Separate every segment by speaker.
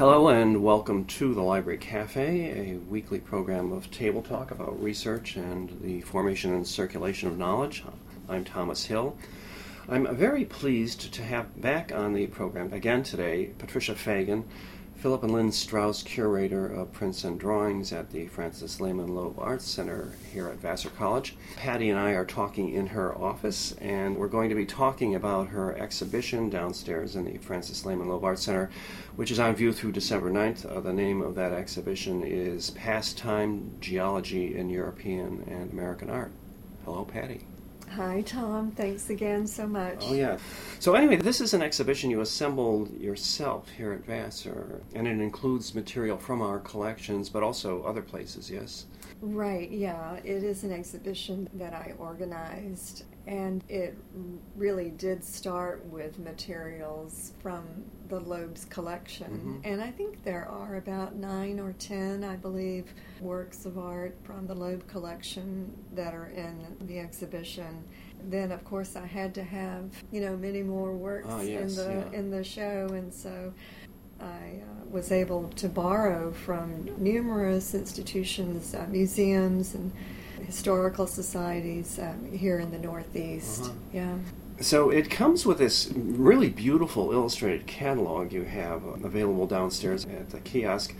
Speaker 1: Hello and welcome to the Library Cafe, a weekly program of table talk about research and the formation and circulation of knowledge. I'm Thomas Hill. I'm very pleased to have back on the program again today Patricia Phagan, Philip and Lynn Strauss, curator of prints and drawings at the Frances Lehman Loeb Arts Center here at Vassar College. Patty and I are talking in her office, and we're going to be talking about her exhibition downstairs in the Frances Lehman Loeb Arts Center, which is on view through December 9th. Uh, the name of that exhibition is Past Time Geology in European and American Art. Hello, Patty.
Speaker 2: Hi, Tom. Thanks again so much.
Speaker 1: Oh, yeah. So, anyway, this is an exhibition you assembled yourself here at Vassar, and it includes material from our collections, but also other places, yes?
Speaker 2: Right, yeah. It is an exhibition that I organized, and it really did start with materials from the Loeb's collection.
Speaker 1: Mhm.
Speaker 2: And I think there are about nine or ten, I believe, works of art from the Loeb collection that are in the exhibition. Then, of course, I had to have, you know, many more works
Speaker 1: Ah, yes,
Speaker 2: in the
Speaker 1: yeah.
Speaker 2: in the show, and so I uh, was able to borrow from numerous institutions, uh, museums, and historical societies um, here in the Northeast.
Speaker 1: Uh-huh.
Speaker 2: Yeah.
Speaker 1: So it comes with this really beautiful illustrated catalog you have available downstairs at the kiosk,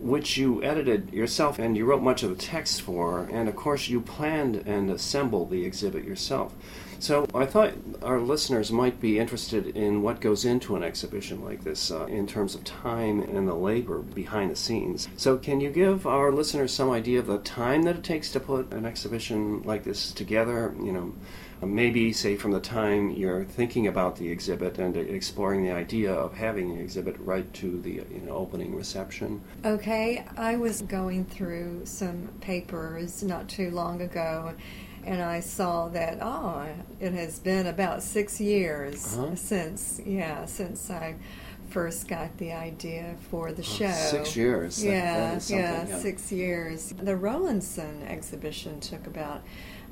Speaker 1: which you edited yourself and you wrote much of the text for, and of course you planned and assembled the exhibit yourself. So I thought our listeners might be interested in what goes into an exhibition like this uh, in terms of time and the labor behind the scenes. So can you give our listeners some idea of the time that it takes to put an exhibition like this together? You know, maybe say from the time you're thinking about the exhibit and exploring the idea of having the exhibit right to the you know, opening reception.
Speaker 2: Okay, I was going through some papers not too long ago, and I saw that oh, it has been about six years
Speaker 1: Uh-huh.
Speaker 2: since yeah since I first got the idea for the show.
Speaker 1: Six years.
Speaker 2: Yeah,
Speaker 1: that something,
Speaker 2: yeah,
Speaker 1: yeah.
Speaker 2: six years. The Rowlandson exhibition took about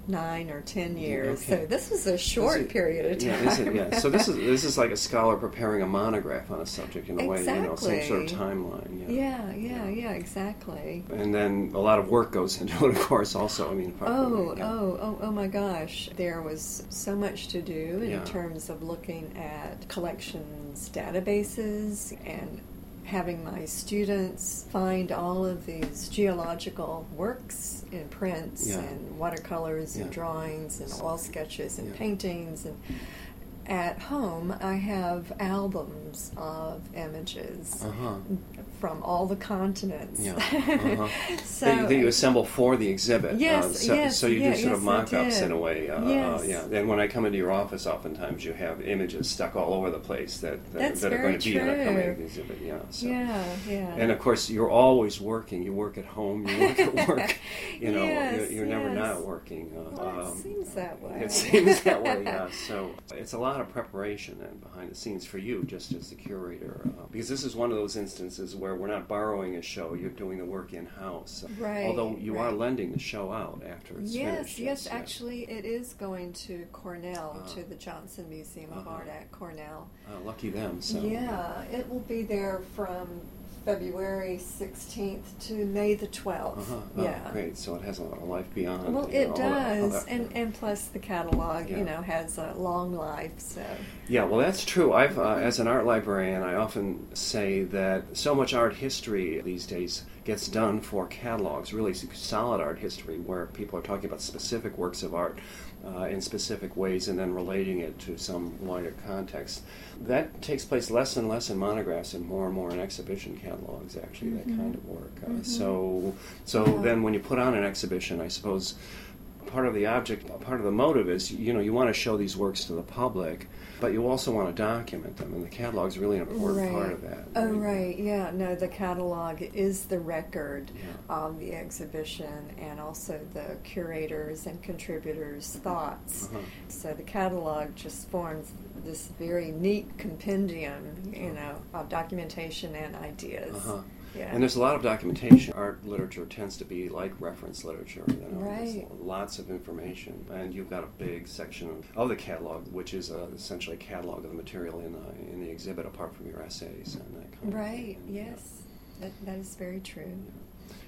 Speaker 2: nine or ten years,
Speaker 1: Okay.
Speaker 2: so this was a short
Speaker 1: Is
Speaker 2: period of time.
Speaker 1: Yeah, is? Yeah. So this is this is like a scholar preparing a monograph on a subject in a way, you know, same sort of timeline. Yeah.
Speaker 2: yeah, yeah, yeah, exactly.
Speaker 1: And then a lot of work goes into it, of course. Also, I mean.
Speaker 2: Oh,
Speaker 1: yeah.
Speaker 2: oh, oh, oh my gosh. There was so much to do in
Speaker 1: Yeah.
Speaker 2: terms of looking at collections databases and having my students find all of these geological works in prints
Speaker 1: Yeah.
Speaker 2: and watercolors and drawings and oil sketches and
Speaker 1: Yeah.
Speaker 2: paintings and at home I have albums of images
Speaker 1: Uh-huh.
Speaker 2: From all the continents.
Speaker 1: Yeah. Uh-huh.
Speaker 2: so
Speaker 1: that, you, that you assemble for the exhibit.
Speaker 2: Yes,
Speaker 1: uh, so,
Speaker 2: yes,
Speaker 1: so you
Speaker 2: yeah,
Speaker 1: do sort
Speaker 2: yes, I
Speaker 1: mock-ups in a way. Uh,
Speaker 2: Yes.
Speaker 1: uh, yeah. And when I come into your office, oftentimes you have images stuck all over the place that that, that are going to be in a coming exhibit. Yeah. So.
Speaker 2: Yeah, yeah.
Speaker 1: And of course, you're always working. You work at home. You work at work. You know,
Speaker 2: Yes,
Speaker 1: you're, you're never not working. Uh,
Speaker 2: Well, it seems that way.
Speaker 1: It seems that way. Yeah. So it's a lot of preparation and behind the scenes for you, just as the curator, uh, because this is one of those instances where we're not borrowing a show. You're doing the work in house.
Speaker 2: Right,
Speaker 1: Although you are lending the show out after it's
Speaker 2: Yes,
Speaker 1: finished.
Speaker 2: yes,
Speaker 1: yeah.
Speaker 2: actually, it is going to Cornell,
Speaker 1: Uh,
Speaker 2: to the Johnson Museum of
Speaker 1: uh-huh.
Speaker 2: Art at Cornell.
Speaker 1: Uh, lucky them. So
Speaker 2: Yeah, it will be there from February 16th to May the 12th.
Speaker 1: Uh-huh. Oh,
Speaker 2: Yeah.
Speaker 1: great. So it has a, a life beyond.
Speaker 2: Well,
Speaker 1: you
Speaker 2: it
Speaker 1: know, all that-
Speaker 2: does,
Speaker 1: that-
Speaker 2: and and plus the catalog,
Speaker 1: Yeah.
Speaker 2: you know, has a long life. So
Speaker 1: Yeah, well, that's true. I've, uh, as an art librarian, I often say that so much art history these days gets done for catalogs, really solid art history, where people are talking about specific works of art uh, in specific ways and then relating it to some wider context. That takes place less and less in monographs and more and more in exhibition catalogs, actually, that kind of work. Uh, So, so
Speaker 2: Yeah.
Speaker 1: then when you put on an exhibition, I suppose part of the object, part of the motive is, you know, you want to show these works to the public, but you also want to document them, and the catalog is really an important part of that.
Speaker 2: Oh, right. Yeah. No, the catalog is the record
Speaker 1: Yeah.
Speaker 2: of the exhibition and also the curators and contributors' thoughts.
Speaker 1: Uh-huh.
Speaker 2: So the catalog just forms this very neat compendium, you know, of documentation and ideas.
Speaker 1: Uh-huh.
Speaker 2: Yeah.
Speaker 1: And there's a lot of documentation. Art literature tends to be like reference literature. You know,
Speaker 2: Right.
Speaker 1: Lots of information, and you've got a big section of the catalog, which is uh, essentially a catalog of the material in the in the exhibit, apart from your essays and that kind of
Speaker 2: Right,
Speaker 1: thing. Yeah.
Speaker 2: yes. That, that is very true.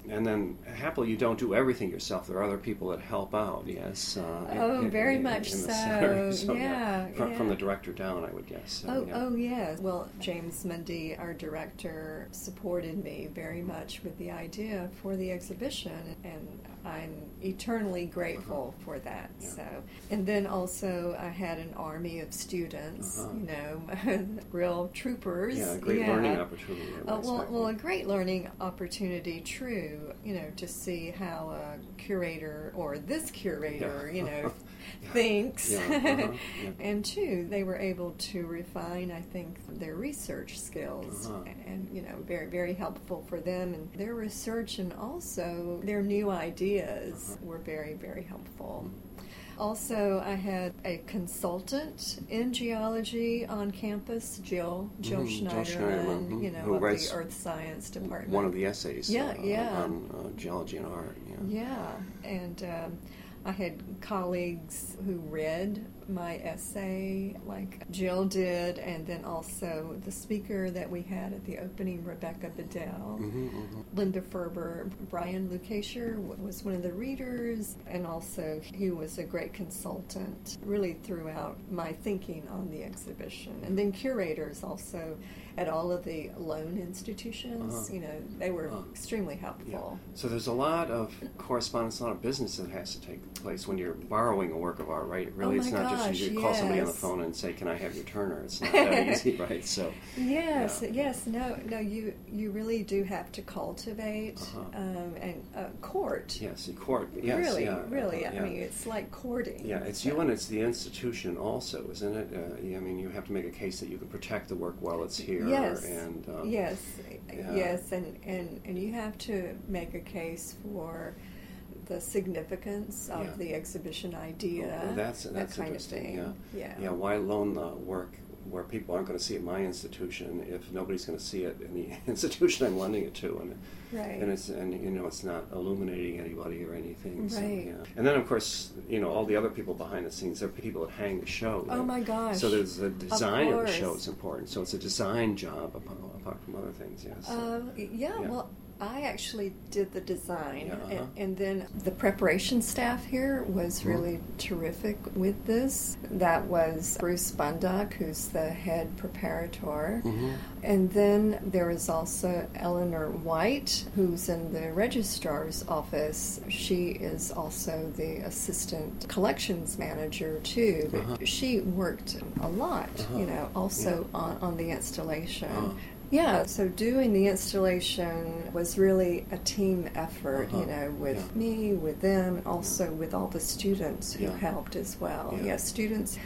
Speaker 1: And then, happily, you don't do everything yourself. There are other people that help out. Yes. Uh,
Speaker 2: Oh,
Speaker 1: in-
Speaker 2: very
Speaker 1: in-
Speaker 2: much
Speaker 1: in the
Speaker 2: so.
Speaker 1: center.
Speaker 2: Yeah,
Speaker 1: From, from the director down, I would guess. So,
Speaker 2: Oh,
Speaker 1: yeah.
Speaker 2: oh yes. Well, James Mundy, our director, supported me very much with the idea for the exhibition, and I'm eternally grateful for that.
Speaker 1: Uh-huh. Yeah.
Speaker 2: So, and then also I had an army of students,
Speaker 1: Uh-huh.
Speaker 2: you know, real troopers.
Speaker 1: Yeah, a great learning opportunity.
Speaker 2: Oh, well, well, a great learning opportunity, true, you know, to see how a curator or this curator,
Speaker 1: Yeah.
Speaker 2: you know, thinks.
Speaker 1: Uh-huh,
Speaker 2: and two, they were able to refine, I think, their research skills.
Speaker 1: Uh-huh.
Speaker 2: And, you know, very, very helpful for them. And their research and also their new ideas
Speaker 1: Uh-huh.
Speaker 2: were very, very helpful. Also, I had a consultant in geology on campus, Jill, Jill
Speaker 1: Mhm, Jill
Speaker 2: Schneiderman,
Speaker 1: Schneiderman, mhm,
Speaker 2: you know,
Speaker 1: who
Speaker 2: of
Speaker 1: writes
Speaker 2: the Earth Science Department.
Speaker 1: One of the essays.
Speaker 2: Yeah,
Speaker 1: uh,
Speaker 2: yeah.
Speaker 1: On uh, geology and art. Yeah.
Speaker 2: Yeah, and um, I had colleagues who read my essay, like Jill did, and then also the speaker that we had at the opening, Rebecca Bedell.
Speaker 1: hmm hmm
Speaker 2: Linda Ferber, Brian Lukacher was one of the readers, and also he was a great consultant, really throughout my thinking on the exhibition. And then curators also at all of the loan institutions,
Speaker 1: Uh-huh.
Speaker 2: you know, they were
Speaker 1: Uh-huh.
Speaker 2: extremely
Speaker 1: Yeah.
Speaker 2: helpful.
Speaker 1: So there's a lot of correspondence, a lot of business that has to take place when you're borrowing a work of art, right? Really,
Speaker 2: Oh
Speaker 1: it's not
Speaker 2: gosh,
Speaker 1: just you call somebody on the phone and say, "Can I have your Turner?" It's not that easy, right? So.
Speaker 2: Yes,
Speaker 1: yeah.
Speaker 2: yes, no, no. You you really do have to cultivate
Speaker 1: Uh-huh.
Speaker 2: um, and uh, court.
Speaker 1: Yes, court. Yes,
Speaker 2: really,
Speaker 1: yeah,
Speaker 2: really.
Speaker 1: uh,
Speaker 2: I mean, it's like courting.
Speaker 1: Yeah, it's
Speaker 2: So-
Speaker 1: you and it's the institution also, isn't it? Uh, yeah, I mean, you have to make a case that you can protect the work while it's here.
Speaker 2: Yes.
Speaker 1: And uh,
Speaker 2: yes,
Speaker 1: yeah.
Speaker 2: yes, and, and and you have to make a case for the significance of
Speaker 1: Yeah.
Speaker 2: the exhibition idea.
Speaker 1: Well, that's
Speaker 2: that
Speaker 1: that's
Speaker 2: kind of
Speaker 1: interesting.
Speaker 2: thing.
Speaker 1: Yeah.
Speaker 2: yeah,
Speaker 1: Yeah. Why loan the work where people aren't going to see it in my institution if nobody's going to see it in the institution I'm lending it to, and
Speaker 2: Right.
Speaker 1: and it's and you know it's not illuminating anybody or anything. So,
Speaker 2: Right.
Speaker 1: yeah. And then of course you know all the other people behind the scenes. They're people that hang the show.
Speaker 2: Oh
Speaker 1: right?
Speaker 2: my gosh.
Speaker 1: So there's the design of, the show is important. So it's a design job apart, apart from other things. Yes.
Speaker 2: Uh, yeah,
Speaker 1: Yeah.
Speaker 2: well, I actually did the design,
Speaker 1: uh-huh.
Speaker 2: and, and then the preparation staff here was
Speaker 1: Mhm.
Speaker 2: really terrific with this. That was Bruce Bundock, who's the head preparator.
Speaker 1: Mhm.
Speaker 2: And then there is also Eleanor White, who's in the registrar's office. She is also the assistant collections manager, too.
Speaker 1: Uh-huh.
Speaker 2: She worked a lot,
Speaker 1: Uh-huh.
Speaker 2: you know, also
Speaker 1: Yeah.
Speaker 2: on, on the installation. Yeah, so doing the installation was really a team effort,
Speaker 1: Uh-huh.
Speaker 2: you know, with
Speaker 1: Yeah.
Speaker 2: me, with them, also with all the students who
Speaker 1: Yeah.
Speaker 2: helped as well.
Speaker 1: Yeah.
Speaker 2: Yeah, students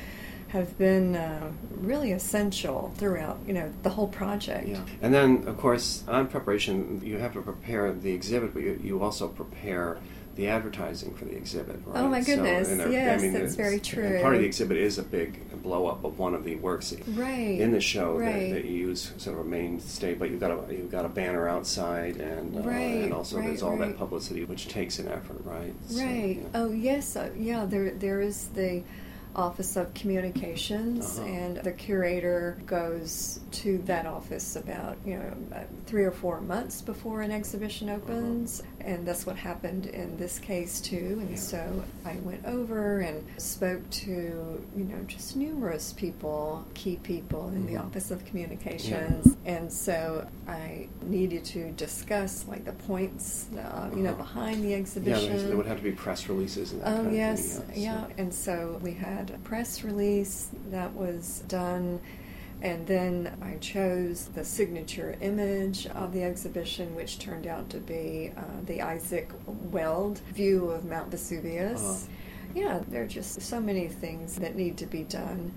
Speaker 2: have been uh, really essential throughout, you know, the whole project.
Speaker 1: Yeah, and then of course on preparation you have to prepare the exhibit, but you, you also prepare the advertising for the exhibit. Right?
Speaker 2: Oh, my goodness.
Speaker 1: there-
Speaker 2: Yes, that's
Speaker 1: it's-
Speaker 2: very
Speaker 1: and
Speaker 2: true.
Speaker 1: part of the exhibit is a big blow up of one of the works
Speaker 2: Right.
Speaker 1: in the show
Speaker 2: right.
Speaker 1: that, that you use sort of a mainstay. But you've got a you've got a banner outside, and uh,
Speaker 2: Right,
Speaker 1: and also there's all that publicity, which takes an effort, right? So,
Speaker 2: Right.
Speaker 1: yeah.
Speaker 2: Oh yes. Uh, yeah. There there is the Office of Communications,
Speaker 1: Uh-huh.
Speaker 2: and the curator goes to that office about you know three or four months before an exhibition opens, and that's what happened in this case too. And
Speaker 1: Yeah.
Speaker 2: so I went over and spoke to you know just numerous people, key people in the
Speaker 1: Mhm.
Speaker 2: Office of Communications, and so I needed to discuss like the points uh, you know
Speaker 1: Uh-huh.
Speaker 2: behind the
Speaker 1: Yeah,
Speaker 2: exhibition.
Speaker 1: there's- there would have to be press releases and that
Speaker 2: Oh
Speaker 1: kind of
Speaker 2: yes,
Speaker 1: thing.
Speaker 2: yeah.
Speaker 1: so-
Speaker 2: And so we had a press release that was done, and then I chose the signature image of the exhibition, which turned out to be uh, the Isaac Weld view of Mount Vesuvius.
Speaker 1: Uh-huh.
Speaker 2: Yeah, there are just so many things that need to be done.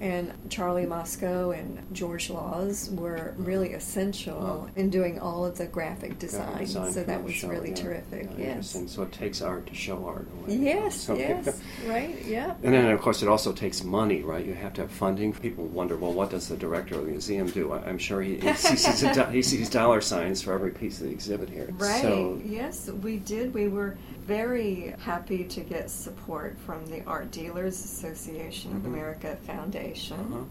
Speaker 2: And Charlie Moscow and George Laws were really essential in doing all of the graphic design.
Speaker 1: Design
Speaker 2: so that was
Speaker 1: show,
Speaker 2: really
Speaker 1: yeah.
Speaker 2: terrific.
Speaker 1: Yeah,
Speaker 2: yes.
Speaker 1: Interesting. So it takes art to show art. in a way.
Speaker 2: Yes,
Speaker 1: So-
Speaker 2: yes, right, yeah.
Speaker 1: And then, of course, it also takes money, right? You have to have funding. People wonder, well, what does the director of the museum do? I'm sure he, he, sees, do- he sees dollar signs for every piece of the exhibit here.
Speaker 2: Right.
Speaker 1: So,
Speaker 2: yes, we did. We were very happy to get support from the Art Dealers Association of
Speaker 1: Mhm.
Speaker 2: America Foundation.
Speaker 1: Uh-huh.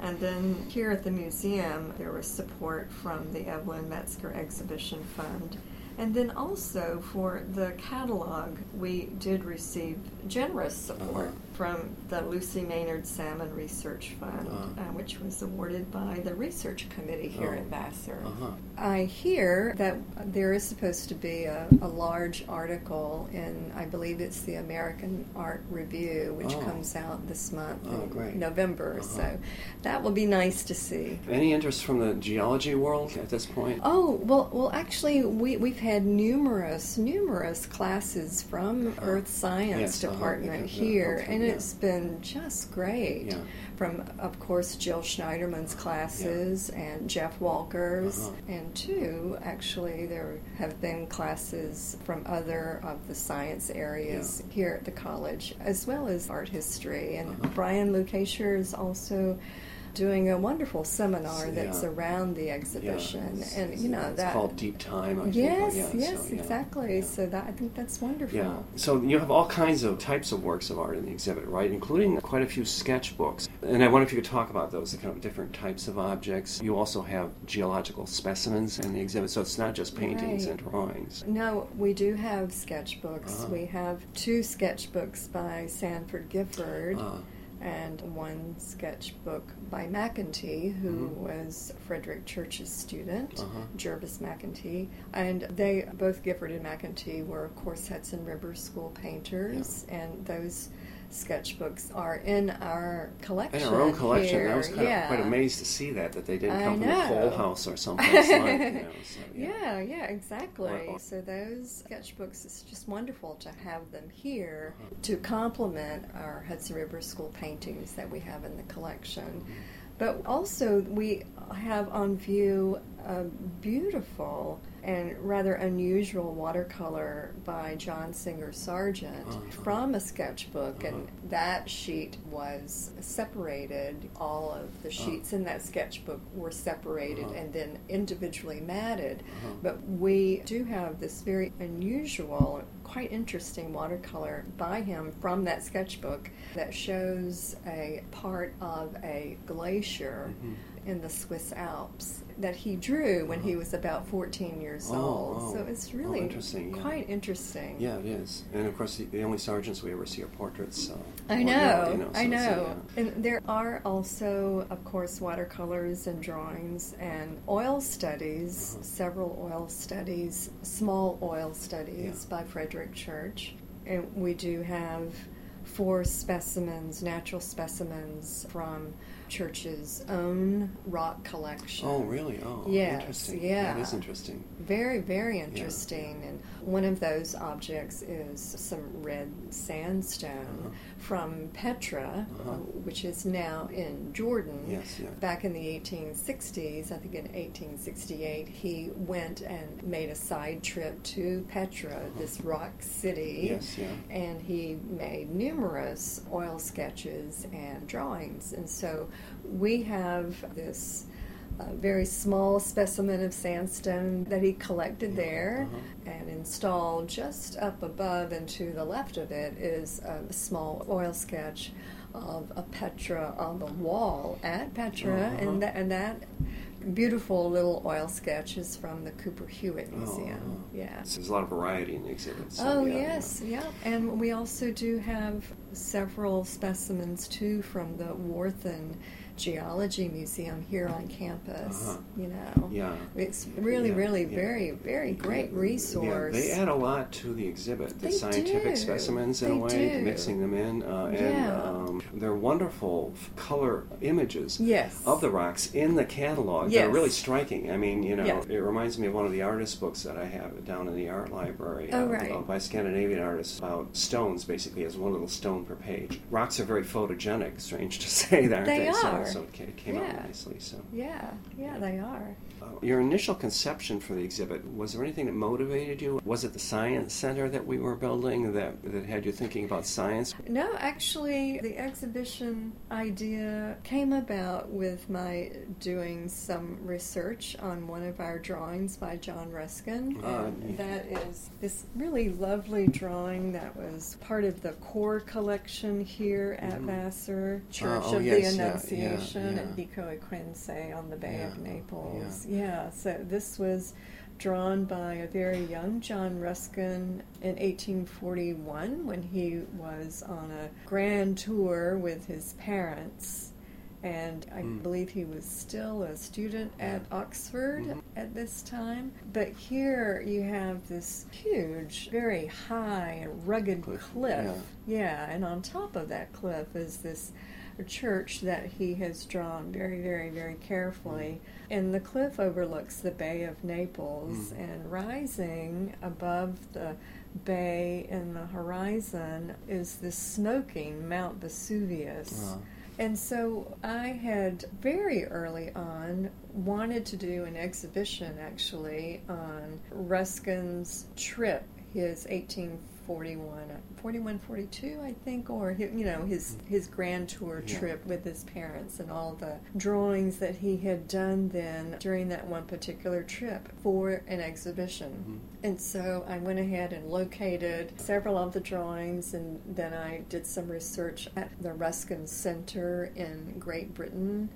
Speaker 2: And then here at the museum, there was support from the Evelyn Metzger Exhibition Fund. And then also for the catalog, we did receive generous support
Speaker 1: Uh-huh.
Speaker 2: From the Lucy Maynard Salmon Research Fund,
Speaker 1: Uh-huh.
Speaker 2: uh, which was awarded by the research committee here
Speaker 1: Oh.
Speaker 2: at Vassar.
Speaker 1: Uh-huh.
Speaker 2: I hear that there is supposed to be a, a large article in, I believe it's the American Art Review, which
Speaker 1: Oh.
Speaker 2: comes out this month
Speaker 1: Oh,
Speaker 2: in
Speaker 1: great.
Speaker 2: November.
Speaker 1: Uh-huh.
Speaker 2: So that will be nice to see.
Speaker 1: Any interest from the geology world at this point?
Speaker 2: Oh well, well. Actually, we we've had numerous, numerous classes from
Speaker 1: Uh,
Speaker 2: Earth Science
Speaker 1: yes, uh-huh,
Speaker 2: Department
Speaker 1: yeah, yeah,
Speaker 2: here,
Speaker 1: okay,
Speaker 2: and
Speaker 1: yeah.
Speaker 2: it's been just great.
Speaker 1: Yeah.
Speaker 2: From, of course, Jill Schneiderman's classes and Jeff Walker's,
Speaker 1: Uh-huh.
Speaker 2: and two, actually, there have been classes from other of the science areas here at the college, as well as art history. And
Speaker 1: Uh-huh.
Speaker 2: Brian Lukacher is also doing a wonderful seminar
Speaker 1: Yeah.
Speaker 2: that's around the exhibition,
Speaker 1: it's-
Speaker 2: and you know
Speaker 1: it's
Speaker 2: that.
Speaker 1: called Deep Time. I think.
Speaker 2: Yes,
Speaker 1: Yeah,
Speaker 2: yes,
Speaker 1: so, yeah,
Speaker 2: exactly.
Speaker 1: yeah.
Speaker 2: So that I think that's wonderful.
Speaker 1: Yeah. So you have all kinds of types of works of art in the exhibit, right? Including quite a few sketchbooks. And I wonder if you could talk about those, the kind of different types of objects. You also have geological specimens in the exhibit, so it's not just paintings
Speaker 2: Right.
Speaker 1: and drawings.
Speaker 2: No, we do have sketchbooks.
Speaker 1: Uh-huh.
Speaker 2: We have two sketchbooks by Sanford Gifford.
Speaker 1: Uh,
Speaker 2: and one sketchbook by McEntee, who
Speaker 1: Mhm.
Speaker 2: was Frederick Church's student,
Speaker 1: Uh-huh.
Speaker 2: Jervis McEntee. And they, both Gifford and McEntee, were, of course, Hudson River School painters, and those sketchbooks are in our collection.
Speaker 1: in our own collection,
Speaker 2: here.
Speaker 1: I was kind
Speaker 2: yeah.
Speaker 1: of quite amazed to see that that they didn't come from
Speaker 2: know.
Speaker 1: Cole House or someplace like. You know, so,
Speaker 2: Yeah, yeah, exactly.
Speaker 1: Wonderful.
Speaker 2: So those sketchbooks, it's just wonderful to have them here
Speaker 1: Uh-huh.
Speaker 2: to complement our Hudson River School paintings that we have in the collection.
Speaker 1: Mm-hmm.
Speaker 2: But also, we have on view a beautiful and rather unusual watercolor by John Singer Sargent
Speaker 1: Uh-huh.
Speaker 2: from a sketchbook, and
Speaker 1: Uh-huh.
Speaker 2: that sheet was separated. All of the
Speaker 1: Uh-huh.
Speaker 2: sheets in that sketchbook were separated
Speaker 1: Uh-huh.
Speaker 2: and then individually matted.
Speaker 1: Uh-huh.
Speaker 2: But we do have this very unusual, quite interesting watercolor by him from that sketchbook that shows a part of a glacier
Speaker 1: Mhm.
Speaker 2: in the Swiss Alps that he drew when he was about 14 years
Speaker 1: Oh,
Speaker 2: old.
Speaker 1: oh.
Speaker 2: So it's
Speaker 1: Oh,
Speaker 2: really
Speaker 1: interesting, yeah.
Speaker 2: quite interesting.
Speaker 1: Yeah, it is. And of course, the, the only Sargents we ever see are portraits. So
Speaker 2: I know,
Speaker 1: you know, so
Speaker 2: I know.
Speaker 1: uh,
Speaker 2: And there are also, of course, watercolors and drawings and oil studies,
Speaker 1: Uh-huh.
Speaker 2: several oil studies, small oil studies
Speaker 1: Yeah.
Speaker 2: by Frederick Church. And we do have four specimens, natural specimens from Church's own rock collection.
Speaker 1: Oh, really? Oh,
Speaker 2: Yes,
Speaker 1: interesting.
Speaker 2: yeah.
Speaker 1: That is interesting.
Speaker 2: Very, very interesting. And one of those objects is some red sandstone
Speaker 1: Uh-huh.
Speaker 2: from Petra,
Speaker 1: Uh-huh.
Speaker 2: uh, which is now in Jordan.
Speaker 1: Yes, yeah.
Speaker 2: Back in the 1860s, I think in 1868, he went and made a side trip to Petra, this rock city.
Speaker 1: Uh-huh. Yes, yeah.
Speaker 2: And he made numerous oil sketches and drawings. And so we have this uh, very small specimen of sandstone that he collected there
Speaker 1: Uh-huh.
Speaker 2: and installed just up above and to the left of it is a small oil sketch of a Petra on the wall at Petra,
Speaker 1: Uh-huh.
Speaker 2: and, that, and that beautiful little oil sketches from the Cooper Hewitt
Speaker 1: Oh,
Speaker 2: Museum.
Speaker 1: uh-huh.
Speaker 2: Yeah.
Speaker 1: So there's a lot of variety in the exhibits. So,
Speaker 2: Oh,
Speaker 1: yeah,
Speaker 2: yes, yeah. And we also do have several specimens too from the Warthen geology museum here on campus.
Speaker 1: Uh-huh.
Speaker 2: You know,
Speaker 1: Yeah.
Speaker 2: it's really,
Speaker 1: Yeah,
Speaker 2: really
Speaker 1: yeah.
Speaker 2: very, very great
Speaker 1: Yeah,
Speaker 2: resource.
Speaker 1: they add a lot to the exhibit. The
Speaker 2: They
Speaker 1: scientific
Speaker 2: do.
Speaker 1: specimens, in
Speaker 2: They
Speaker 1: a way,
Speaker 2: do.
Speaker 1: mixing them in, uh, and
Speaker 2: Yeah.
Speaker 1: um, they're wonderful color images
Speaker 2: Yes.
Speaker 1: of the rocks in the catalog. They're really striking. I mean, you know,
Speaker 2: Yes.
Speaker 1: it reminds me of one of the artist books that I have down in the art library
Speaker 2: Oh,
Speaker 1: uh,
Speaker 2: right.
Speaker 1: uh, by Scandinavian artists about stones. Basically, as one little stone per page. Rocks are very photogenic. Strange to say, aren't
Speaker 2: They
Speaker 1: they?
Speaker 2: Are.
Speaker 1: So, it came
Speaker 2: Yeah.
Speaker 1: out nicely. So.
Speaker 2: yeah, yeah, they are.
Speaker 1: Uh, your initial conception for the exhibit was there anything that motivated you? Was it the science center that we were building that that had you thinking about science?
Speaker 2: No, actually, the exhibition idea came about with my doing some research on one of our drawings by John Ruskin.
Speaker 1: Ah, yeah.
Speaker 2: that is this really lovely drawing that was part of the core collection here at
Speaker 1: Mhm.
Speaker 2: Vassar Church
Speaker 1: oh,
Speaker 2: of
Speaker 1: yes,
Speaker 2: the
Speaker 1: yeah,
Speaker 2: Annunciation
Speaker 1: yeah,
Speaker 2: at Vico Equense on the Bay of
Speaker 1: Yeah,
Speaker 2: Naples. Yeah, so this was drawn by a very young John Ruskin in 1841 when he was on a grand tour with his parents. And I
Speaker 1: Mm.
Speaker 2: believe he was still a student at Oxford
Speaker 1: Mhm.
Speaker 2: at this time. But here you have this huge, very high and rugged
Speaker 1: Cliff,
Speaker 2: cliff. Yeah, and on top of that cliff is this church that he has drawn very, very, very carefully. And the cliff overlooks the Bay of Naples,
Speaker 1: Mm.
Speaker 2: and rising above the bay in the horizon is this smoking Mount Vesuvius.
Speaker 1: Wow.
Speaker 2: And so I had very early on wanted to do an exhibition actually on Ruskin's trip, his 1841, 41, 41, 42, I think, or you know his his grand tour
Speaker 1: Yeah.
Speaker 2: trip with his parents and all the drawings that he had done then during that one particular trip for an exhibition.
Speaker 1: Mhm.
Speaker 2: And so I went ahead and located several of the drawings, and then I did some research at the Ruskin Center in Great Britain.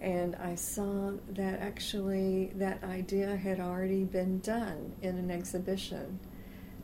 Speaker 2: And I saw that actually that idea had already been done in an exhibition.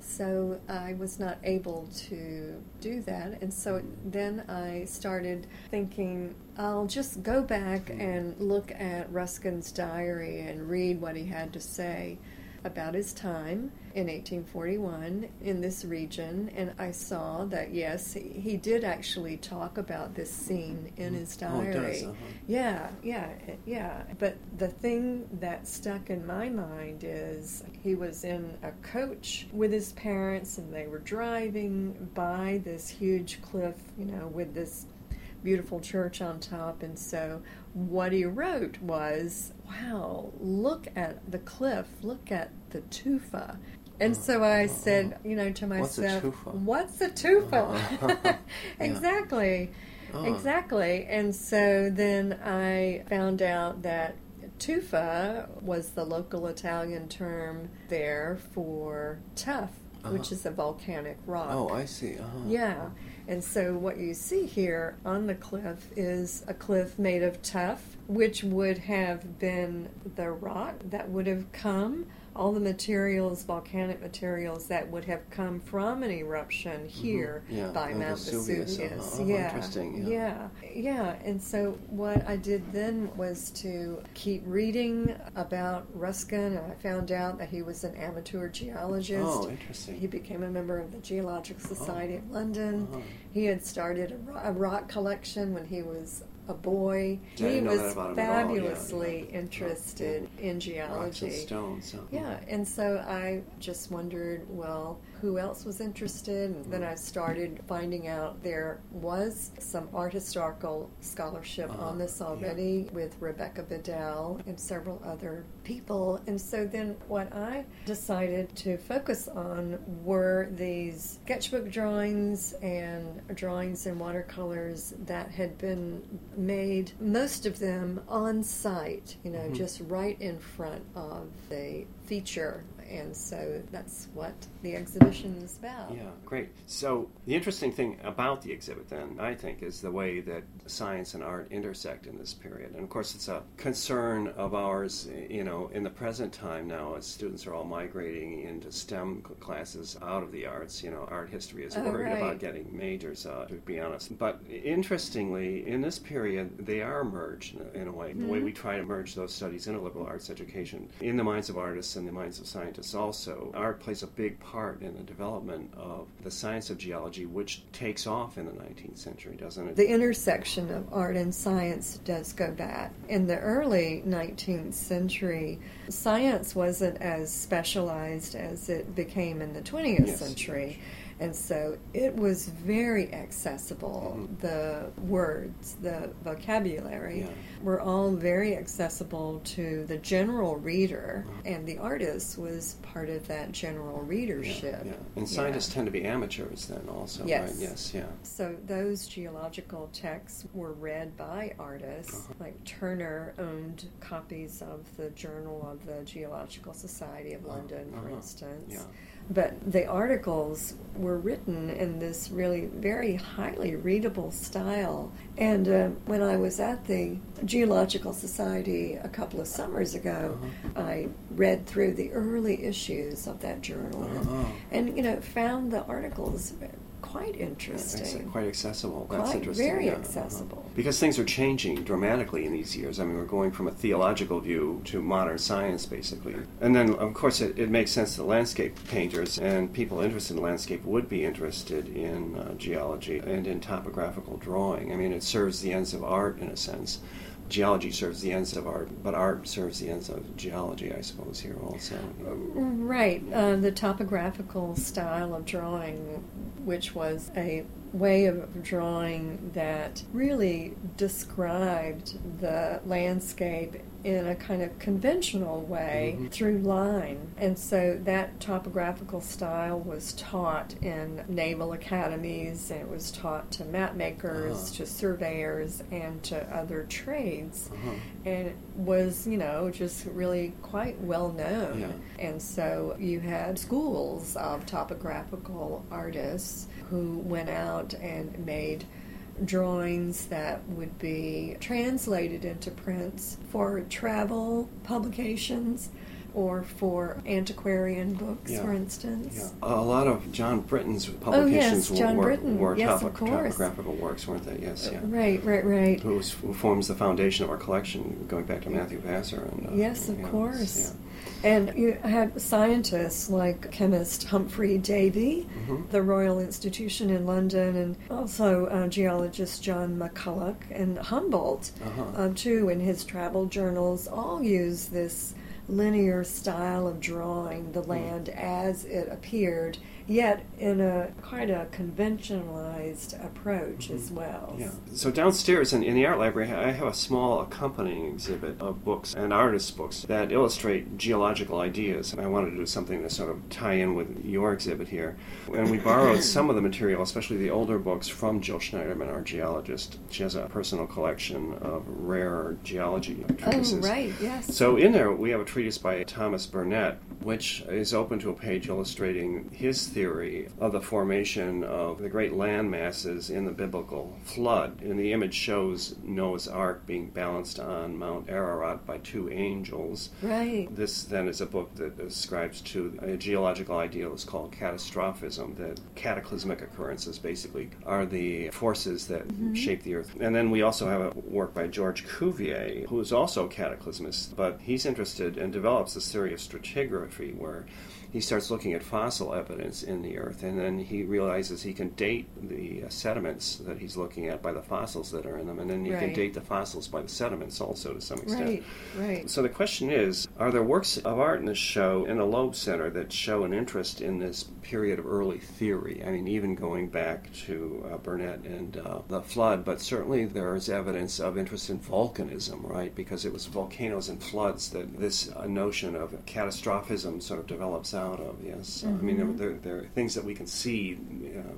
Speaker 2: So I was not able to do that. And so then I started thinking, I'll just go back and look at Ruskin's diary and read what he had to say about his time in 1841 in this region. And I saw that, yes, he, he did actually talk about this scene in his
Speaker 1: diary. Oh,
Speaker 2: diary.
Speaker 1: does, uh-huh.
Speaker 2: Yeah, yeah, yeah. But the thing that stuck in my mind is he was in a coach with his parents and they were driving by this huge cliff, you know, with this beautiful church on top. And so what he wrote was, wow, look at the cliff, look at the tufa. And so I said, you know, to
Speaker 1: What's a
Speaker 2: myself,
Speaker 1: tufa?
Speaker 2: what's a tufa? Exactly.
Speaker 1: Oh.
Speaker 2: Exactly. And so then I found out that tufa was the local Italian term there for tuff, which
Speaker 1: Uh-huh.
Speaker 2: is a volcanic rock.
Speaker 1: Oh, I see. Uh-huh.
Speaker 2: Yeah. And so what you see here on the cliff is a cliff made of tuff, which would have been the rock that would have come, all the materials, volcanic materials that would have come from an eruption here
Speaker 1: Mm-hmm. Yeah,
Speaker 2: by
Speaker 1: uh,
Speaker 2: Mount
Speaker 1: Vesuvius,
Speaker 2: Vesuvius.
Speaker 1: Oh,
Speaker 2: yeah.
Speaker 1: interesting,
Speaker 2: yeah. Yeah. And so what I did then was to keep reading about Ruskin, and I found out that he was an amateur geologist.
Speaker 1: Oh, interesting.
Speaker 2: He became a member of the Geological Society of London.
Speaker 1: Uh-huh.
Speaker 2: He had started a ro- a rock collection when he was a boy. He was
Speaker 1: that about him at all, yeah,
Speaker 2: fabulously
Speaker 1: yeah.
Speaker 2: interested in
Speaker 1: Rocks
Speaker 2: geology.
Speaker 1: and stones. uh-huh.
Speaker 2: Yeah, and so I just wondered, well, who else was interested? And then I started finding out there was some art historical scholarship
Speaker 1: Uh-huh,
Speaker 2: on this
Speaker 1: yeah.
Speaker 2: already with Rebecca Bedell and several other people. And so then what I decided to focus on were these sketchbook drawings and drawings in watercolors that had been made, most of them on site, you know,
Speaker 1: Mhm.
Speaker 2: just right in front of the feature. And so that's what the exhibition is about.
Speaker 1: Yeah, great. So the interesting thing about the exhibit, then, I think, is the way that science and art intersect in this period. And of course, it's a concern of ours, you know, in the present time now, as students are all migrating into STEM classes out of the arts. You know, art history is
Speaker 2: Oh,
Speaker 1: worried
Speaker 2: right.
Speaker 1: about getting majors, uh, to be honest. But interestingly, in this period. they are merged in a, in a way. The way we try to merge those studies in a liberal arts education, in the minds of artists and the minds of scientists also, art plays a big part in the development of the science of geology, which takes off in the 19th century, doesn't it?
Speaker 2: The intersection of art and science does go back. In the early 19th century, science wasn't as specialized as it became in the 20th
Speaker 1: Yes,
Speaker 2: century. And so it was very accessible.
Speaker 1: Mhm.
Speaker 2: The words, the vocabulary
Speaker 1: Yeah.
Speaker 2: were all very accessible to the general reader,
Speaker 1: Uh-huh.
Speaker 2: and the artist was part of that general readership.
Speaker 1: yeah. And scientists tend to be amateurs then also,
Speaker 2: Yes.
Speaker 1: right? Yes, yeah.
Speaker 2: So those geological texts were read by artists.
Speaker 1: Uh-huh.
Speaker 2: Like Turner owned copies of the Journal of the Geological Society of London, for
Speaker 1: uh-huh.
Speaker 2: instance.
Speaker 1: Yeah.
Speaker 2: But the articles were written in this really very highly readable style. And uh, when I was at the Geological Society a couple of summers ago,
Speaker 1: Uh-huh.
Speaker 2: I read through the early issues of that journal and,
Speaker 1: Uh-huh.
Speaker 2: and you know found the articles quite interesting.
Speaker 1: quite accessible. That's
Speaker 2: Quite
Speaker 1: interesting.
Speaker 2: very
Speaker 1: yeah, uh-huh.
Speaker 2: accessible.
Speaker 1: Because things are changing dramatically in these years. I mean, we're going from a theological view to modern science, basically. And then, of course, it, it makes sense that landscape painters and people interested in landscape would be interested in uh, geology and in topographical drawing. I mean, it serves the ends of art in a sense. Geology serves the ends of art, but art serves the ends of geology, I suppose, here also.
Speaker 2: Right, uh, the topographical style of drawing, which was a way of drawing that really described the landscape in a kind of conventional way
Speaker 1: Mhm.
Speaker 2: through line. And so that topographical style was taught in naval academies, and it was taught to map makers,
Speaker 1: Uh-huh.
Speaker 2: to surveyors, and to other trades
Speaker 1: Uh-huh.
Speaker 2: and it was you know just really quite well known
Speaker 1: Yeah.
Speaker 2: and so you had schools of topographical artists who went out and made drawings that would be translated into prints for travel publications or for antiquarian books
Speaker 1: Yeah.
Speaker 2: for instance
Speaker 1: Yeah. A lot of John Britton's publications
Speaker 2: Oh, John
Speaker 1: were,
Speaker 2: Britton.
Speaker 1: were
Speaker 2: Yes,
Speaker 1: topo- topographical works, weren't they? Yes, yeah.
Speaker 2: right right right
Speaker 1: Who, was, who forms the foundation of our collection, going back to Matthew Vassar. And, uh,
Speaker 2: Yes, of course. And you had scientists like chemist Humphrey Davy,
Speaker 1: Mhm.
Speaker 2: the Royal Institution in London, and also uh, geologist John MacCulloch and Humboldt,
Speaker 1: Uh-huh.
Speaker 2: um, too, in his travel journals, all use this linear style of drawing the hmm. land as it appeared, yet in a quite a conventionalized approach hmm. as well.
Speaker 1: Yeah. So downstairs in, in the art library, I have a small accompanying exhibit of books and artists' books that illustrate geological ideas. And I wanted to do something to sort of tie in with your exhibit here. And we borrowed some of the material, especially the older books, from Jill Schneiderman, our geologist. She has a personal collection of rare geology
Speaker 2: Oh, right, yes.
Speaker 1: So in there, we have a treatise by Thomas Burnet, which is open to a page illustrating his theory of the formation of the great land masses in the biblical flood. And the image shows Noah's Ark being balanced on Mount Ararat by two angels.
Speaker 2: right.
Speaker 1: This then is a book that ascribes to a geological ideal that's called catastrophism, that cataclysmic occurrences basically are the forces that mm-hmm. shape the earth. And then we also have a work by George Cuvier, who is also a cataclysmist, but he's interested and develops a theory of stratigraphy where he starts looking at fossil evidence in the earth and then he realizes he can date the uh, sediments that he's looking at by the fossils that are in them and then you can date the fossils by the sediments also to some extent.
Speaker 2: Right, right.
Speaker 1: So the question is Are there works of art in this show in the Loeb Center that show an interest in this period of early theory? I mean, even going back to uh, Burnet and uh, the flood, but certainly there is evidence of interest in volcanism, right? Because it was volcanoes and floods that this uh, notion of catastrophism sort of develops out of, yes. I mean, there, mm-hmm. there, there are things that we can see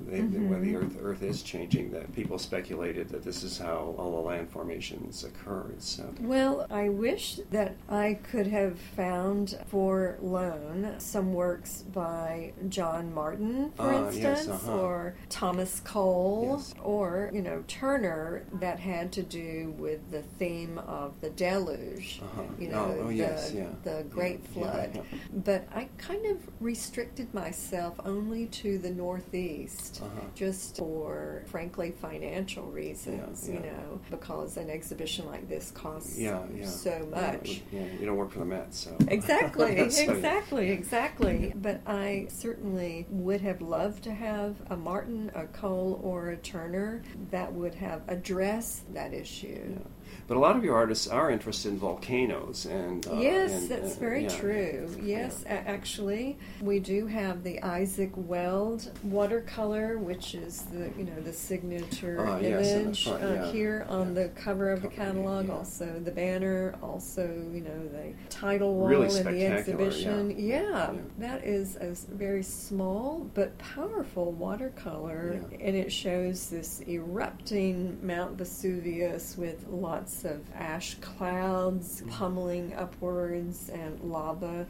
Speaker 1: uh, they, where the earth, earth is changing that people speculated that this is how all the land formations occurred. So.
Speaker 2: Well, I wish that I could have found for loan some works by John Martin, for
Speaker 1: yes,
Speaker 2: instance,
Speaker 1: uh-huh.
Speaker 2: or Thomas Cole,
Speaker 1: Yes.
Speaker 2: or, you know, Turner that had to do with the theme of the deluge,
Speaker 1: Uh-huh.
Speaker 2: you know,
Speaker 1: Oh, oh,
Speaker 2: the,
Speaker 1: yes, yeah.
Speaker 2: the Great
Speaker 1: yeah,
Speaker 2: Flood.
Speaker 1: yeah.
Speaker 2: But I kind of restricted myself only to the Northeast.
Speaker 1: Uh-huh.
Speaker 2: just for, frankly, financial reasons,
Speaker 1: Yeah,
Speaker 2: you know, because an exhibition like this costs
Speaker 1: Yeah, yeah.
Speaker 2: so
Speaker 1: Yeah,
Speaker 2: much.
Speaker 1: Yeah, you don't work for the Met, so.
Speaker 2: Exactly,
Speaker 1: So-
Speaker 2: exactly, exactly. But I certainly would have loved to have a Martin, a Cole, or a Turner that would have addressed that issue.
Speaker 1: Yeah. But a lot of your artists are interested in volcanoes and. Uh,
Speaker 2: yes,
Speaker 1: and,
Speaker 2: that's
Speaker 1: uh,
Speaker 2: very
Speaker 1: yeah,
Speaker 2: true. Yes, a- actually, we do have the Isaac Weld watercolor, which is the you know the signature
Speaker 1: Ah, yes, the
Speaker 2: image
Speaker 1: front,
Speaker 2: uh,
Speaker 1: yeah.
Speaker 2: here on
Speaker 1: Yeah.
Speaker 2: the cover of the catalog.
Speaker 1: yeah.
Speaker 2: Also, the banner. Also, you know the title wall
Speaker 1: Really
Speaker 2: in the exhibition.
Speaker 1: yeah.
Speaker 2: Yeah,
Speaker 1: Yeah.
Speaker 2: that is a very small but powerful watercolor,
Speaker 1: Yeah.
Speaker 2: and it shows this erupting Mount Vesuvius with lots of ash clouds
Speaker 1: Mm-hmm.
Speaker 2: pummeling upwards and lava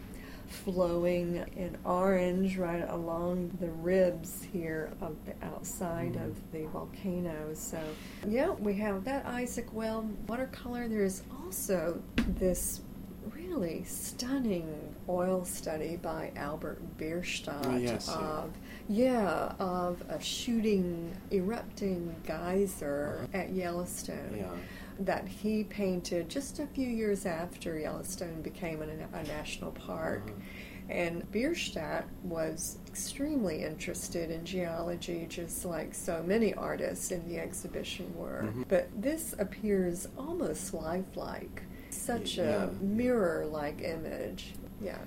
Speaker 2: flowing in orange right along the ribs here of the outside
Speaker 1: Mhm.
Speaker 2: of the volcano. So, yeah, we have that Isaac Weld watercolor. There's also this really stunning oil study by Albert Bierstadt
Speaker 1: Oh, yes,
Speaker 2: of yeah of a shooting erupting geyser
Speaker 1: Uh-huh.
Speaker 2: at Yellowstone
Speaker 1: Yeah.
Speaker 2: that he painted just a few years after Yellowstone became a, a national park.
Speaker 1: Uh-huh.
Speaker 2: And Bierstadt was extremely interested in geology, just like so many artists in the exhibition were.
Speaker 1: Mhm.
Speaker 2: But this appears almost lifelike, such
Speaker 1: Yeah.
Speaker 2: a mirror like image. Yeah.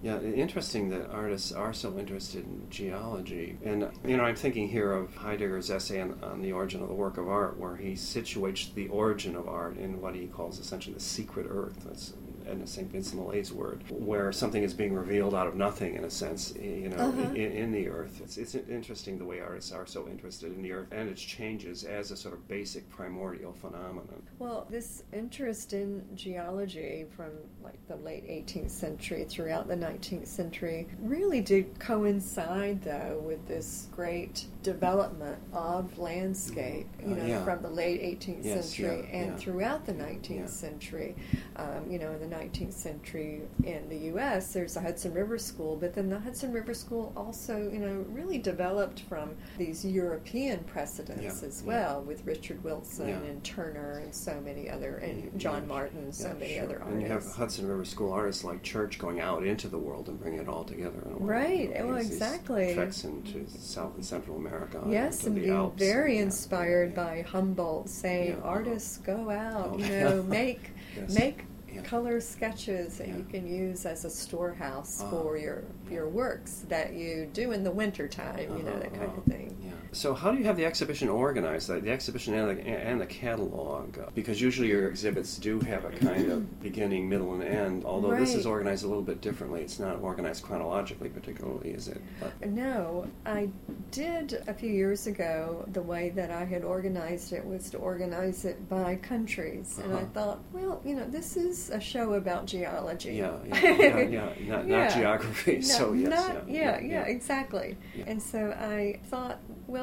Speaker 1: Yeah, interesting that artists are so interested in geology. And, you know, I'm thinking here of Heidegger's essay on, on the origin of the work of art, where he situates the origin of art in what he calls essentially the secret earth. That's Edna St. Vincent Millay's word, where something is being revealed out of nothing, in a sense, you know,
Speaker 2: Uh-huh.
Speaker 1: in, in the earth. It's, it's interesting the way artists are so interested in the earth and its changes as a sort of basic primordial phenomenon.
Speaker 2: Well, this interest in geology from like the late 18th century throughout the 19th century really did coincide though with this great development of landscape, you
Speaker 1: Uh,
Speaker 2: know,
Speaker 1: yeah.
Speaker 2: from the late 18th
Speaker 1: Yes,
Speaker 2: century
Speaker 1: yeah,
Speaker 2: and
Speaker 1: yeah.
Speaker 2: throughout the 19th
Speaker 1: Yeah.
Speaker 2: century. Um, you know, in the 19th century in the U.S., there's the Hudson River School, but then the Hudson River School also, you know, really developed from these European precedents
Speaker 1: Yeah,
Speaker 2: as
Speaker 1: yeah.
Speaker 2: well with Richard Wilson
Speaker 1: Yeah.
Speaker 2: and Turner and so many other, and John
Speaker 1: yeah,
Speaker 2: Martin, so many
Speaker 1: sure.
Speaker 2: other artists.
Speaker 1: And you have. Hudson River School artists like Church going out into the world and bringing it all together. In a way.
Speaker 2: Right, well, exactly.
Speaker 1: Treks into South and Central America.
Speaker 2: Yes,
Speaker 1: to
Speaker 2: and being
Speaker 1: Alps,
Speaker 2: very
Speaker 1: yeah,
Speaker 2: inspired
Speaker 1: yeah.
Speaker 2: by Humboldt, saying
Speaker 1: Yeah,
Speaker 2: artists go out,
Speaker 1: Oh,
Speaker 2: you know, make
Speaker 1: Yes.
Speaker 2: make
Speaker 1: Yeah.
Speaker 2: color sketches that
Speaker 1: Yeah.
Speaker 2: you can use as a storehouse
Speaker 1: Ah,
Speaker 2: for your your works that you do in the winter time, you know,
Speaker 1: Uh-huh,
Speaker 2: that kind
Speaker 1: uh-huh.
Speaker 2: of thing.
Speaker 1: So how do you have the exhibition organized? The the exhibition and the, and the catalog, because usually your exhibits do have a kind of beginning, middle, and end. Although this is organized a little bit differently. It's not organized chronologically, particularly, is it? But,
Speaker 2: No, I did a few years ago. The way that I had organized it was to organize it by countries, and I
Speaker 1: Uh-huh.
Speaker 2: thought, well, you know, this is a show about geology.
Speaker 1: yeah, yeah, yeah, yeah. Not,
Speaker 2: Yeah.
Speaker 1: not geography.
Speaker 2: No,
Speaker 1: so yes,
Speaker 2: not-
Speaker 1: yeah,
Speaker 2: yeah, yeah, exactly. And so I thought, well,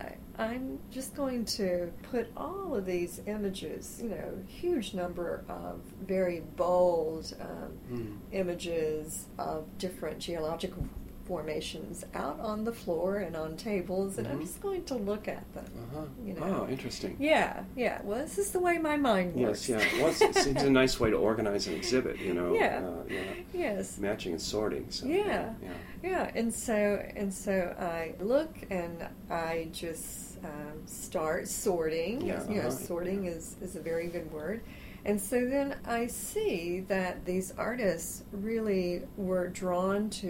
Speaker 2: I, I'm just going to put all of these images, you know, huge number of very bold um,
Speaker 1: Mm.
Speaker 2: images of different geological formations out on the floor and on tables, and I'm
Speaker 1: Mhm.
Speaker 2: just going to look at them.
Speaker 1: Uh-huh.
Speaker 2: You know.
Speaker 1: Oh, interesting.
Speaker 2: Yeah, yeah. Well, this is the way my mind works.
Speaker 1: Yes, yeah. Well, it's, it seems a nice way to organize an exhibit, you know.
Speaker 2: Yeah.
Speaker 1: Uh, yeah.
Speaker 2: yes.
Speaker 1: Matching and sorting. So,
Speaker 2: Yeah.
Speaker 1: Yeah.
Speaker 2: Yeah, and so and so I look and I just um, start sorting.
Speaker 1: Yeah,
Speaker 2: you know,
Speaker 1: uh-huh,
Speaker 2: sorting is is a very good word. And so then I see that these artists really were drawn to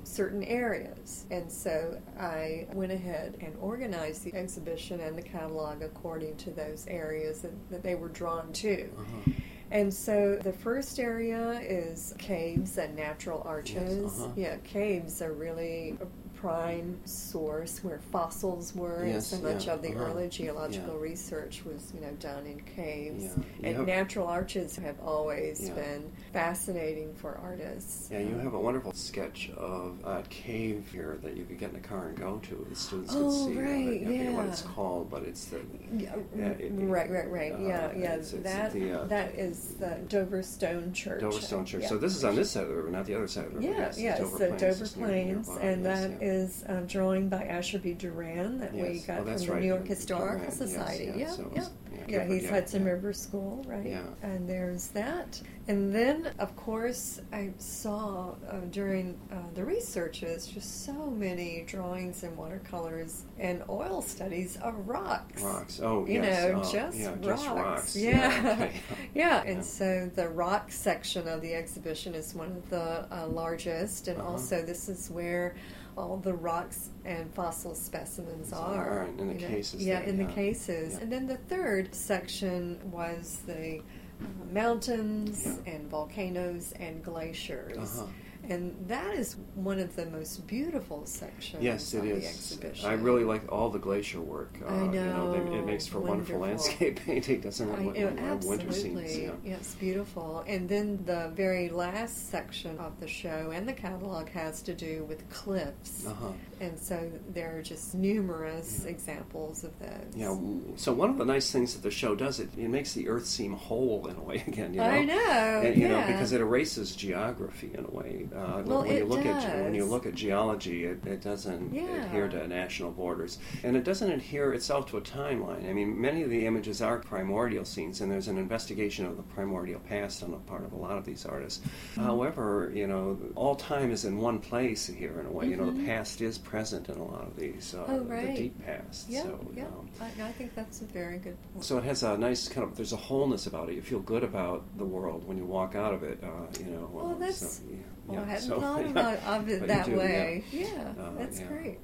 Speaker 1: Mm.
Speaker 2: certain areas. And so I went ahead and organized the exhibition and the catalog according to those areas that, that they were drawn to.
Speaker 1: Uh-huh.
Speaker 2: And so the first area is caves and natural arches.
Speaker 1: uh-huh.
Speaker 2: Yeah, caves are really prime source where fossils were, and so much
Speaker 1: yeah,
Speaker 2: of the
Speaker 1: uh-huh.
Speaker 2: early geological
Speaker 1: Yeah.
Speaker 2: research was, you know, done in caves.
Speaker 1: Yeah.
Speaker 2: And natural arches have always
Speaker 1: Yeah.
Speaker 2: been fascinating for artists.
Speaker 1: Yeah, you have a wonderful sketch of a cave here that you could get in a car and go to. The students could
Speaker 2: Oh,
Speaker 1: see. uh,
Speaker 2: right,
Speaker 1: I forget what it's called, but it's the
Speaker 2: Yeah,
Speaker 1: Yeah, it-
Speaker 2: right, right, right.
Speaker 1: uh,
Speaker 2: yeah, yeah.
Speaker 1: it's- it's
Speaker 2: that
Speaker 1: the, uh,
Speaker 2: that is the Dover Stone Church.
Speaker 1: Dover Stone Church.
Speaker 2: Yeah.
Speaker 1: So this is on this side of the river, not the other side of the river.
Speaker 2: Yeah,
Speaker 1: yes,
Speaker 2: yeah,
Speaker 1: Dover
Speaker 2: the
Speaker 1: Plains
Speaker 2: Dover
Speaker 1: is
Speaker 2: Plains, and
Speaker 1: yes,
Speaker 2: that
Speaker 1: yeah.
Speaker 2: Is a drawing by Asher B. Durand that we got
Speaker 1: Oh,
Speaker 2: from the
Speaker 1: right.
Speaker 2: New York Historical
Speaker 1: Durand, yes,
Speaker 2: Society.
Speaker 1: yeah,
Speaker 2: yeah,
Speaker 1: so
Speaker 2: yeah.
Speaker 1: yeah,
Speaker 2: Yeah, he's Hudson. River School, right?
Speaker 1: Yeah.
Speaker 2: And there's that. And then, of course, I saw uh, during uh, the researches just so many drawings and watercolors and oil studies of rocks.
Speaker 1: Rocks. Oh,
Speaker 2: You
Speaker 1: yes.
Speaker 2: know,
Speaker 1: oh,
Speaker 2: just,
Speaker 1: yeah,
Speaker 2: rocks.
Speaker 1: just rocks.
Speaker 2: Yeah. Yeah, and so the rock section of the exhibition is one of the uh, largest, and
Speaker 1: Uh-huh.
Speaker 2: also this is where all the rocks and fossil specimens
Speaker 1: Are
Speaker 2: are.
Speaker 1: in the
Speaker 2: know.
Speaker 1: cases
Speaker 2: Yeah, in the cases.
Speaker 1: Yeah.
Speaker 2: And then the third section was the uh, mountains
Speaker 1: Yeah.
Speaker 2: and volcanoes and glaciers.
Speaker 1: Uh-huh.
Speaker 2: And that is one of the most beautiful sections
Speaker 1: Yes, it
Speaker 2: of
Speaker 1: is.
Speaker 2: exhibition.
Speaker 1: I really like all the glacier work. Uh,
Speaker 2: I
Speaker 1: You know,
Speaker 2: know.
Speaker 1: they- it makes for wonderful
Speaker 2: Wonderful.
Speaker 1: landscape painting, doesn't it?
Speaker 2: I,
Speaker 1: When- when we're winter scenes.
Speaker 2: absolutely.
Speaker 1: Yeah.
Speaker 2: It's beautiful. And then the very last section of the show and the catalog has to do with cliffs.
Speaker 1: Uh-huh.
Speaker 2: And so there are just numerous
Speaker 1: Yeah.
Speaker 2: examples of those.
Speaker 1: Yeah. So one of the nice things that the show does it it makes the Earth seem whole in a way again. You know?
Speaker 2: I know.
Speaker 1: And, you
Speaker 2: yeah.
Speaker 1: know because it erases geography in a way. Uh,
Speaker 2: Well,
Speaker 1: when you look at when you look at geology, it, it doesn't
Speaker 2: Yeah.
Speaker 1: adhere to national borders, and it doesn't adhere itself to a timeline. I mean, many of the images are primordial scenes, and there's an investigation of the primordial past on the part of a lot of these artists.
Speaker 2: Mm-hmm.
Speaker 1: However, you know, all time is in one place here in a way. You know, the
Speaker 2: Mhm.
Speaker 1: past is present in a lot of these. Uh,
Speaker 2: Oh,
Speaker 1: The deep past.
Speaker 2: Yeah,
Speaker 1: so,
Speaker 2: yeah.
Speaker 1: um,
Speaker 2: I, I think that's a very good point.
Speaker 1: so it has a nice kind of there's a wholeness about it. You feel good about the world when you walk out of it. Uh, you know.
Speaker 2: Well,
Speaker 1: uh,
Speaker 2: that's-
Speaker 1: so, yeah,
Speaker 2: well, I
Speaker 1: yeah,
Speaker 2: hadn't
Speaker 1: so-
Speaker 2: thought
Speaker 1: yeah.
Speaker 2: about of it that
Speaker 1: do,
Speaker 2: way. Yeah,
Speaker 1: Uh,
Speaker 2: that's
Speaker 1: yeah.
Speaker 2: great.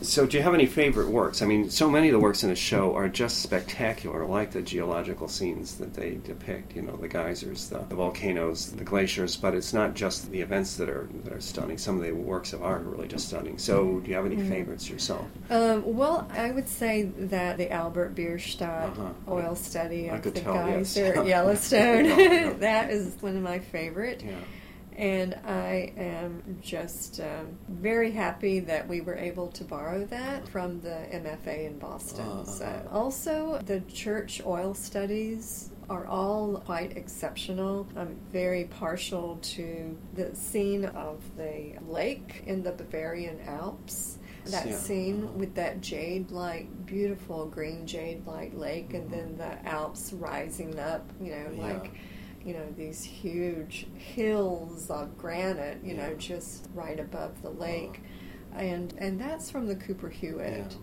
Speaker 1: So, do you have any favorite works? I mean, so many of the works in the show are just spectacular, like the geological scenes that they depict. You know, the geysers, the, the volcanoes, the glaciers. But it's not just the events that are that are stunning. Some of the works of art are really just stunning. So, do you have any
Speaker 2: Mhm.
Speaker 1: favorites yourself?
Speaker 2: Um, well, I would say that the Albert Bierstadt
Speaker 1: Uh-huh.
Speaker 2: oil study
Speaker 1: I
Speaker 2: of the
Speaker 1: tell, yes.
Speaker 2: at Yellowstone,
Speaker 1: Yeah, yeah.
Speaker 2: that is one of my favorite.
Speaker 1: Yeah.
Speaker 2: And I am just um, very happy that we were able to borrow that from the MFA in Boston.
Speaker 1: Uh-huh.
Speaker 2: So also, the Church oil studies are all quite exceptional. I'm very partial to the scene of the lake in the Bavarian Alps. That
Speaker 1: Yeah.
Speaker 2: scene
Speaker 1: Uh-huh.
Speaker 2: with that jade-like, beautiful green jade-like lake, and
Speaker 1: Mhm.
Speaker 2: then the Alps rising up, you know,
Speaker 1: Yeah.
Speaker 2: like you know these huge hills of granite you know just right above the lake and and that's from the Cooper Hewitt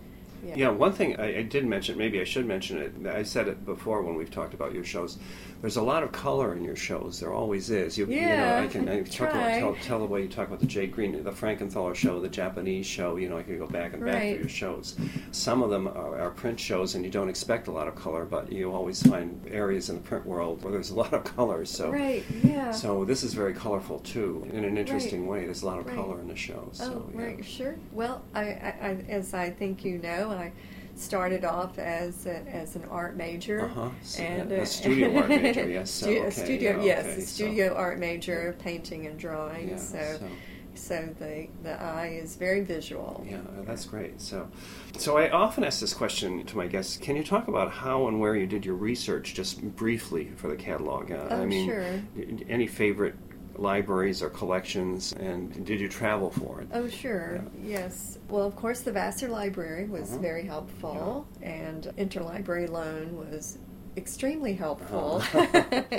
Speaker 1: Yeah. Yeah, one thing I, I did mention, maybe I should mention it. I said it before when we've talked about your shows. There's a lot of color in your shows. There always is. You, you know, I can I talk about, tell, tell the way you talk about the jade green, the Frankenthaler show, the Japanese show. You know, I could go back and back
Speaker 2: Right.
Speaker 1: through your shows. Some of them are, are print shows, and you don't expect a lot of color, but you always find areas in the print world where there's a lot of color. So,
Speaker 2: right yeah
Speaker 1: so this is very colorful too, in an interesting way. There's a lot of
Speaker 2: Right.
Speaker 1: color in the show. So,
Speaker 2: oh
Speaker 1: yeah.
Speaker 2: right sure well I, I, I as i think you know i started off as a, as an art major
Speaker 1: Uh-huh. S-
Speaker 2: and
Speaker 1: a studio art major, yes, so,
Speaker 2: a
Speaker 1: okay,
Speaker 2: studio
Speaker 1: yeah,
Speaker 2: yes
Speaker 1: okay,
Speaker 2: a
Speaker 1: so-
Speaker 2: studio art major painting and drawing
Speaker 1: Yeah,
Speaker 2: so
Speaker 1: so-
Speaker 2: so the the eye is very visual
Speaker 1: Yeah, that's great. So, so I often ask this question to my guests: Can you talk about how and where you did your research, just briefly, for the catalog? Uh,
Speaker 2: Oh,
Speaker 1: I mean,
Speaker 2: sure.
Speaker 1: any favorite libraries or collections, and did you travel for it?
Speaker 2: Oh, sure. Yes. Well, of course, the Vassar Library was
Speaker 1: Uh-huh.
Speaker 2: very helpful, and interlibrary loan was extremely helpful.
Speaker 1: Uh-huh.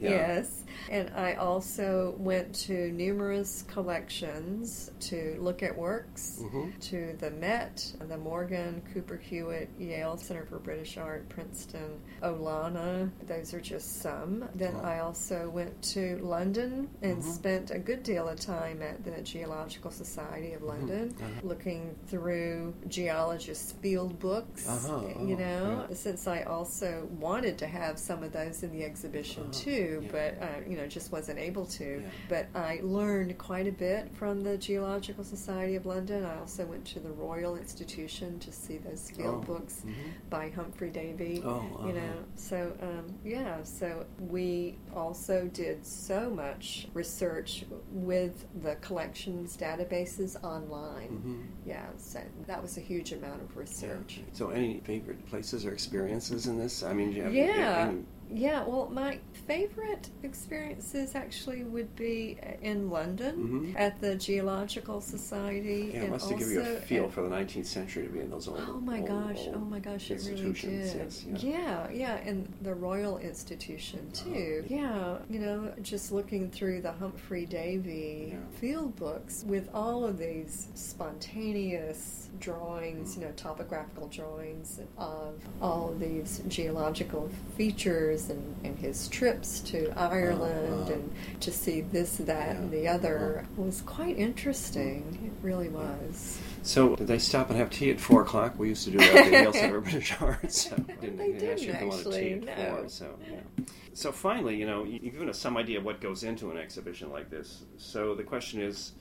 Speaker 1: Yeah.
Speaker 2: Yes. And I also went to numerous collections to look at works,
Speaker 1: Mhm.
Speaker 2: to the Met, the Morgan, Cooper Hewitt, Yale Center for British Art, Princeton, Olana. Those are just some. Then
Speaker 1: Wow.
Speaker 2: I also went to London and
Speaker 1: Mhm.
Speaker 2: spent a good deal of time at the Geological Society of London,
Speaker 1: Uh-huh.
Speaker 2: looking through geologists' field books.
Speaker 1: Uh-huh,
Speaker 2: You
Speaker 1: oh,
Speaker 2: know,
Speaker 1: yeah.
Speaker 2: since I also wanted to have some of those in the exhibition
Speaker 1: Uh-huh,
Speaker 2: too,
Speaker 1: yeah.
Speaker 2: but uh, you know, just wasn't able to.
Speaker 1: Yeah.
Speaker 2: But I learned quite a bit from the Geological Society of London. I also went to the Royal Institution to see those field
Speaker 1: Oh,
Speaker 2: books
Speaker 1: mhm.
Speaker 2: by Humphry Davy.
Speaker 1: Oh,
Speaker 2: You
Speaker 1: uh-huh.
Speaker 2: know, so um, yeah, so we also did so much research with the collections databases online.
Speaker 1: Mhm.
Speaker 2: Yeah, so that was a huge amount of research.
Speaker 1: So, any favorite places or experiences in this? I mean, do you have
Speaker 2: Yeah.
Speaker 1: any-
Speaker 2: Yeah, well, my favorite experiences actually would be uh, in London
Speaker 1: Mhm.
Speaker 2: at the Geological Society.
Speaker 1: Yeah, it
Speaker 2: and
Speaker 1: must have given you a feel for the 19th century to be in those old.
Speaker 2: Oh my
Speaker 1: old-
Speaker 2: gosh!
Speaker 1: old
Speaker 2: Oh my gosh! It really
Speaker 1: institutions,
Speaker 2: did.
Speaker 1: Yes, yeah.
Speaker 2: yeah, yeah, and the Royal Institution uh-huh. too. Yeah, you know, just looking through the Humphry Davy
Speaker 1: Yeah.
Speaker 2: field books with all of these spontaneous drawings, mm-hmm. you know, topographical drawings of all of these geological features and, and his trips to Ireland
Speaker 1: uh.
Speaker 2: and to see this, that, and the
Speaker 1: Yeah.
Speaker 2: other was quite interesting. It really was.
Speaker 1: So, did they stop and have tea at four o'clock? We used to do that at the Yale Center of British Arts. So didn't,
Speaker 2: They
Speaker 1: didn't actually on tea at
Speaker 2: no.
Speaker 1: four. So, yeah. So finally, you know, you- you've given us some idea of what goes into an exhibition like this. So the question is,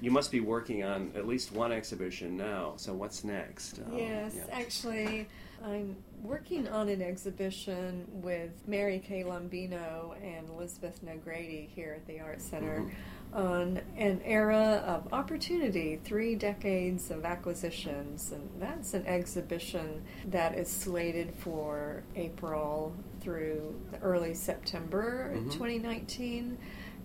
Speaker 1: you must be working on at least one exhibition now. So what's next? Um,
Speaker 2: Yes,
Speaker 1: yeah.
Speaker 2: actually, I'm working on an exhibition with Mary Kay Lombino and Elizabeth Nogrady here at the Art Center
Speaker 1: Mhm.
Speaker 2: on an era of opportunity, three decades of acquisitions. And that's an exhibition that is slated for April through early September
Speaker 1: Mhm.
Speaker 2: 2019.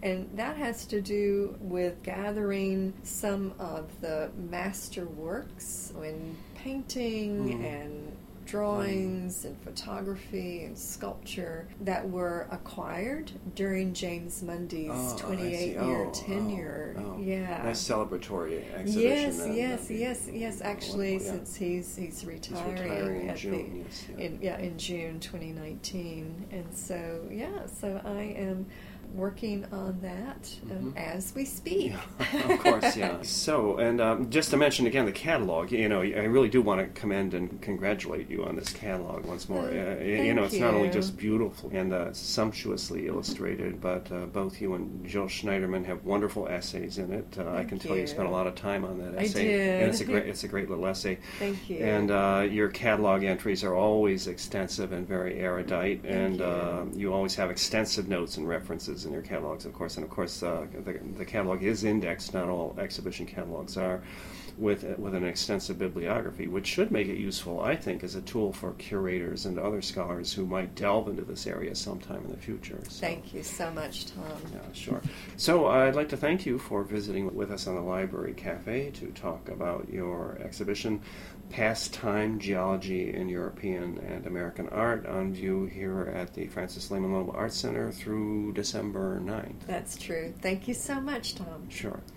Speaker 2: And that has to do with gathering some of the master works in painting
Speaker 1: Mhm.
Speaker 2: and drawings and photography and sculpture that were acquired during James Mundy's
Speaker 1: Oh,
Speaker 2: 28 year
Speaker 1: Oh, oh,
Speaker 2: tenure.
Speaker 1: oh.
Speaker 2: Yeah.
Speaker 1: Nice celebratory exhibition.
Speaker 2: Yes,
Speaker 1: then,
Speaker 2: yes,
Speaker 1: then.
Speaker 2: yes, yes. Actually,
Speaker 1: yeah.
Speaker 2: since he's he's
Speaker 1: He's
Speaker 2: retiring,
Speaker 1: retiring in June.
Speaker 2: the
Speaker 1: yes, yeah.
Speaker 2: in yeah in June 2019, and so yeah, so I am working on that um,
Speaker 1: Mhm.
Speaker 2: as we speak.
Speaker 1: Yeah, of course, yeah. So, and um, just to mention again the catalog, you know, I really do want to commend and congratulate you on this catalog once more.
Speaker 2: Oh,
Speaker 1: uh, you know,
Speaker 2: thank
Speaker 1: it's not only just beautiful and uh, sumptuously illustrated, but uh, both you and Jill Schneiderman have wonderful essays in it. Uh, I can tell you.
Speaker 2: you.
Speaker 1: spent a lot of time on that essay, I
Speaker 2: did.
Speaker 1: and it's a great, it's a great little essay.
Speaker 2: Thank you.
Speaker 1: And uh, your catalog entries are always extensive and very erudite, and
Speaker 2: you.
Speaker 1: uh, you always have extensive notes and references in your catalogs, of course. And of course, uh, the, the catalog is indexed. Not all exhibition catalogs are, with with an extensive bibliography, which should make it useful, I think, as a tool for curators and other scholars who might delve into this area sometime in the future. So.
Speaker 2: Thank you so much, Tom.
Speaker 1: Yeah, sure. So I'd like to thank you for visiting with us on the Library Cafe to talk about your exhibition, Past Time Geology in European and American Art, on view here at the Frances Lehman Loeb Art Center through December 9th.
Speaker 2: That's true. Thank you so much, Tom.
Speaker 1: Sure.